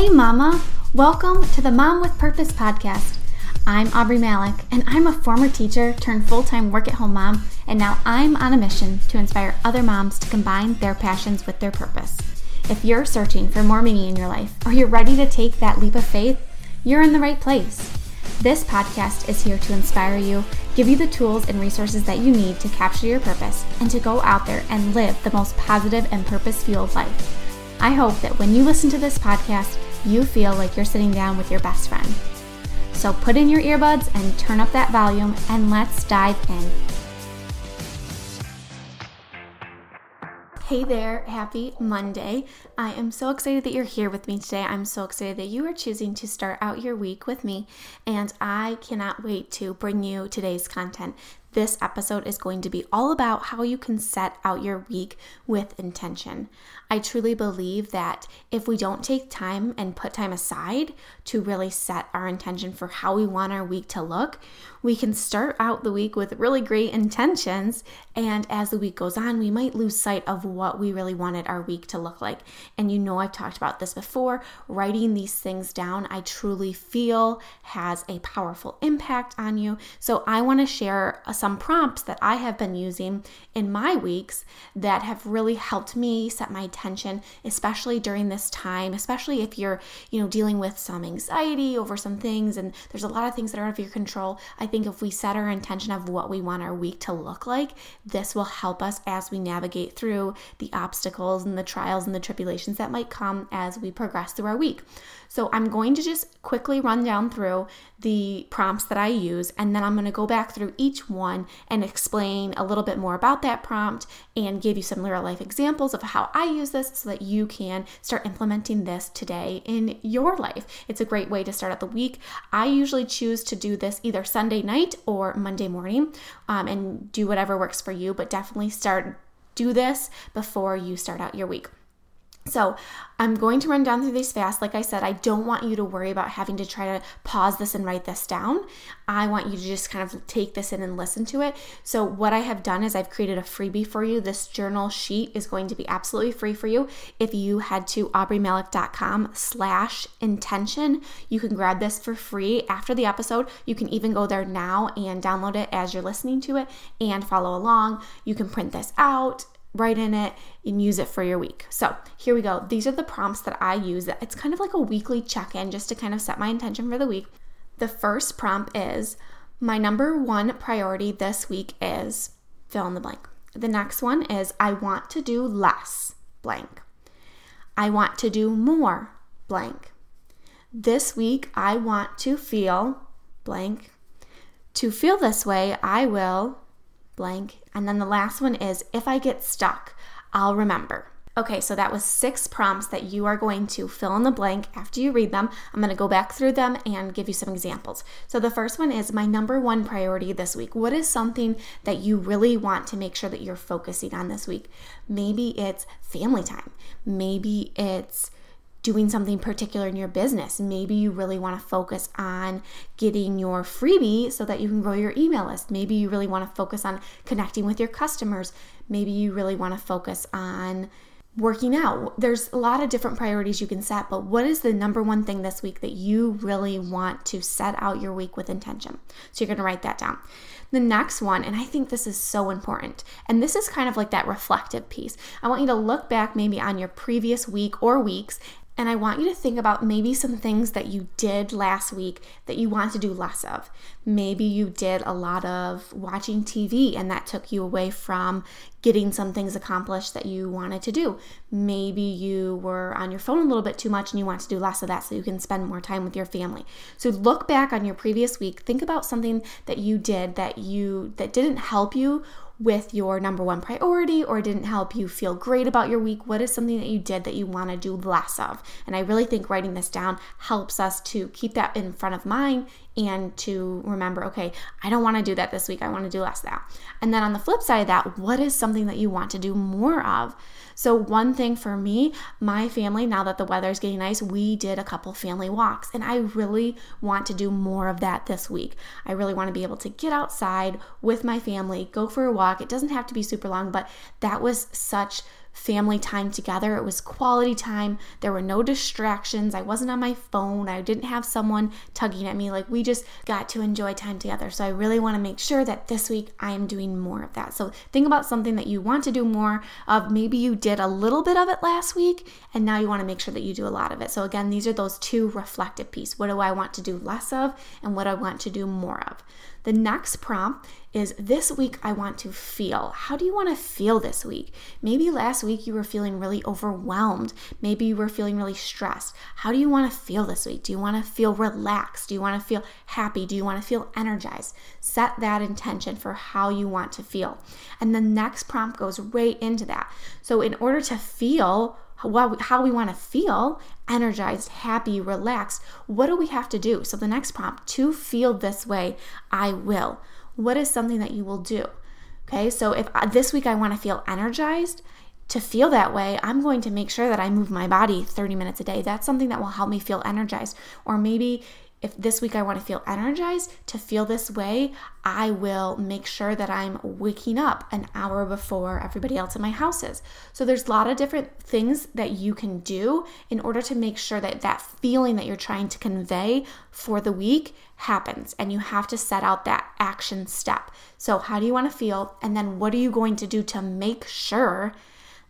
Hey, Mama! Welcome to the Mom with Purpose podcast. I'm Aubree Malick, and I'm a former teacher turned full time work at home mom, and now I'm on a mission to inspire other moms to combine their passions with their purpose. If you're searching for more meaning in your life, or you're ready to take that leap of faith, you're in the right place. This podcast is here to inspire you, give you the tools and resources that you need to capture your purpose, and to go out there and live the most positive and purpose fueled life. I hope that when you listen to this podcast, you feel like you're sitting down with your best friend. So put in your earbuds and turn up that volume, and let's dive in. Hey there, happy Monday. I am so excited that you're here with me today. I'm so excited that you are choosing to start out your week with me, and I cannot wait to bring you today's content. This episode is going to be all about how you can set out your week with intention. I truly believe that if we don't take time and put time aside to really set our intention for how we want our week to look, we can start out the week with really great intentions. And as the week goes on, we might lose sight of what we really wanted our week to look like. And you know, I've talked about this before. Writing these things down, I truly feel has a powerful impact on you. So I want to share some prompts that I have been using in my weeks that have really helped me set my attention, especially during this time, especially if you're, you know, dealing with some anxiety over some things and there's a lot of things that are out of your control. I think if we set our intention of what we want our week to look like, this will help us as we navigate through the obstacles and the trials and the tribulations that might come as we progress through our week. So I'm going to just quickly run down through the prompts that I use, and then I'm going to go back through each one and explain a little bit more about that prompt and give you some real life examples of how I use this so that you can start implementing this today in your life. It's a great way to start out the week. I usually choose to do this either Sunday night or Monday morning um, and do whatever works for you, but definitely start do this before you start out your week. So, I'm going to run down through these fast. Like I said, I don't want you to worry about having to try to pause this and write this down. I want you to just kind of take this in and listen to it. So, what I have done is I've created a freebie for you. This journal sheet is going to be absolutely free for you. If you head to aubreemalick.com slash intention, you can grab this for free after the episode. You can even go there now and download it as you're listening to it and follow along. You can print this out write in it and use it for your week. So here we go. These are the prompts that I use. It's kind of like a weekly check in just to kind of set my intention for the week. The first prompt is my number one priority this week is fill in the blank. The next one is I want to do less blank. I want to do more blank. This week I want to feel blank. To feel this way, I will blank. And then the last one is if I get stuck, I'll remember. Okay, so that was six prompts that you are going to fill in the blank after you read them. I'm going to go back through them and give you some examples. So the first one is my number one priority this week. What is something that you really want to make sure that you're focusing on this week? Maybe it's family time. Maybe it's doing something particular in your business. Maybe you really want to focus on getting your freebie so that you can grow your email list. Maybe you really want to focus on connecting with your customers. Maybe you really want to focus on working out. There's a lot of different priorities you can set, but what is the number one thing this week that you really want to set out your week with intention? So you're going to write that down. The next one, and I think this is so important, and this is kind of like that reflective piece. I want you to look back maybe on your previous week or weeks And I want you to think about maybe some things that you did last week that you want to do less of. Maybe you did a lot of watching TV and that took you away from getting some things accomplished that you wanted to do. Maybe you were on your phone a little bit too much and you want to do less of that so you can spend more time with your family. So look back on your previous week, think about something that you did that you that didn't help you with your number one priority or didn't help you feel great about your week? What is something that you did that you want to do less of? And I really think writing this down helps us to keep that in front of mind and to remember, okay, I don't want to do that this week. I want to do less of that. And then on the flip side of that, what is something that you want to do more of? So, one thing for me, my family, now that the weather is getting nice, we did a couple family walks, and I really want to do more of that this week. I really want to be able to get outside with my family, go for a walk. It doesn't have to be super long, but that was such family time together. It was quality time. There were no distractions. I wasn't on my phone. I didn't have someone tugging at me. Like we just got to enjoy time together. So I really want to make sure that this week I am doing more of that. So think about something that you want to do more of. Maybe you did a little bit of it last week and now you want to make sure that you do a lot of it. So again, these are those two reflective pieces. What do I want to do less of and what I want to do more of? The next prompt is this week I want to feel. How do you want to feel this week? Maybe last week you were feeling really overwhelmed. Maybe you were feeling really stressed. How do you want to feel this week? Do you want to feel relaxed? Do you want to feel happy? Do you want to feel energized? Set that intention for how you want to feel. And the next prompt goes right into that. So, in order to feel, how we want to feel energized, happy, relaxed. What do we have to do? So, the next prompt to feel this way, I will. What is something that you will do? Okay, so if uh, this week I want to feel energized, to feel that way, I'm going to make sure that I move my body 30 minutes a day. That's something that will help me feel energized. Or maybe if this week I want to feel energized to feel this way, I will make sure that I'm waking up an hour before everybody else in my house is. So there's a lot of different things that you can do in order to make sure that that feeling that you're trying to convey for the week happens and you have to set out that action step. So how do you want to feel and then what are you going to do to make sure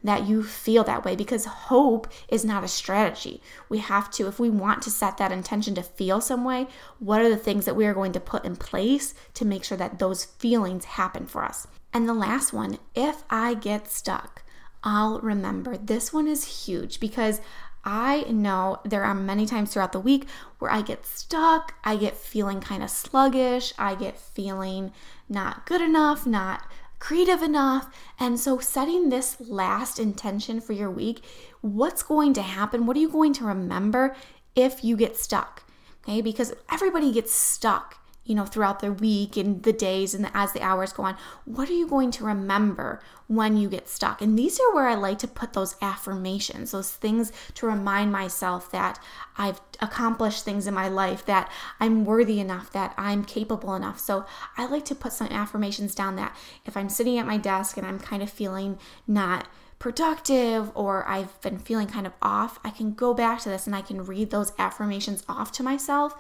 that you feel that way because hope is not a strategy. We have to, if we want to set that intention to feel some way, what are the things that we are going to put in place to make sure that those feelings happen for us? And the last one, if I get stuck, I'll remember. This one is huge because I know there are many times throughout the week where I get stuck, I get feeling kind of sluggish, I get feeling not good enough, not creative enough. And so, setting this last intention for your week, what's going to happen? What are you going to remember if you get stuck? Okay, because everybody gets stuck you know, throughout the week and the days and the, as the hours go on, what are you going to remember when you get stuck? And these are where I like to put those affirmations, those things to remind myself that I've accomplished things in my life, that I'm worthy enough, that I'm capable enough. So I like to put some affirmations down that if I'm sitting at my desk and I'm kind of feeling not productive or I've been feeling kind of off, I can go back to this and I can read those affirmations off to myself,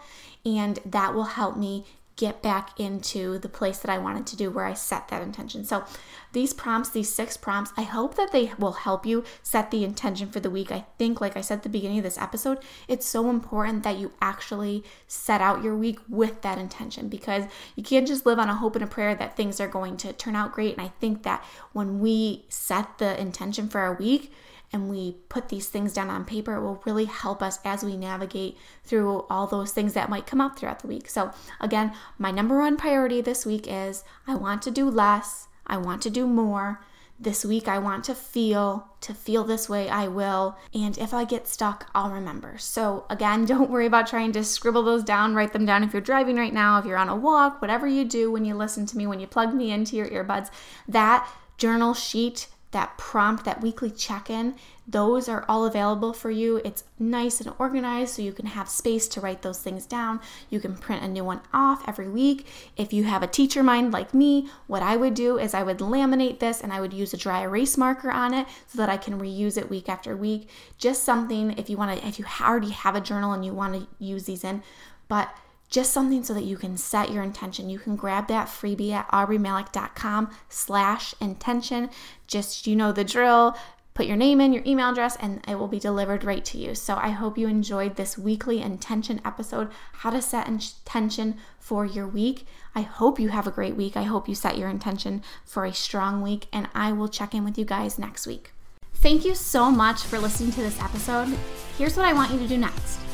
and that will help me get back into the place that I wanted to do where I set that intention. So, these prompts, these six prompts, I hope that they will help you set the intention for the week. I think, like I said at the beginning of this episode, it's so important that you actually set out your week with that intention because you can't just live on a hope and a prayer that things are going to turn out great. And I think that when we set the intention for our week, and we put these things down on paper, it will really help us as we navigate through all those things that might come up throughout the week. So, again, my number one priority this week is I want to do less, I want to do more. This week, I want to feel. To feel this way, I will. And if I get stuck, I'll remember. So, again, don't worry about trying to scribble those down, write them down if you're driving right now, if you're on a walk, whatever you do when you listen to me, when you plug me into your earbuds. That journal sheet that prompt, that weekly check in, those are all available for you. It's nice and organized so you can have space to write those things down. You can print a new one off every week. If you have a teacher mind like me, what I would do is I would laminate this and I would use a dry erase marker on it so that I can reuse it week after week. Just something if you want to, if you already have a journal and you want to use these in, but just something so that you can set your intention. You can grab that freebie at aubreemalick.com slash intention. Just, you know the drill put your name in, your email address, and it will be delivered right to you. So I hope you enjoyed this weekly intention episode how to set intention for your week. I hope you have a great week. I hope you set your intention for a strong week, and I will check in with you guys next week. Thank you so much for listening to this episode. Here's what I want you to do next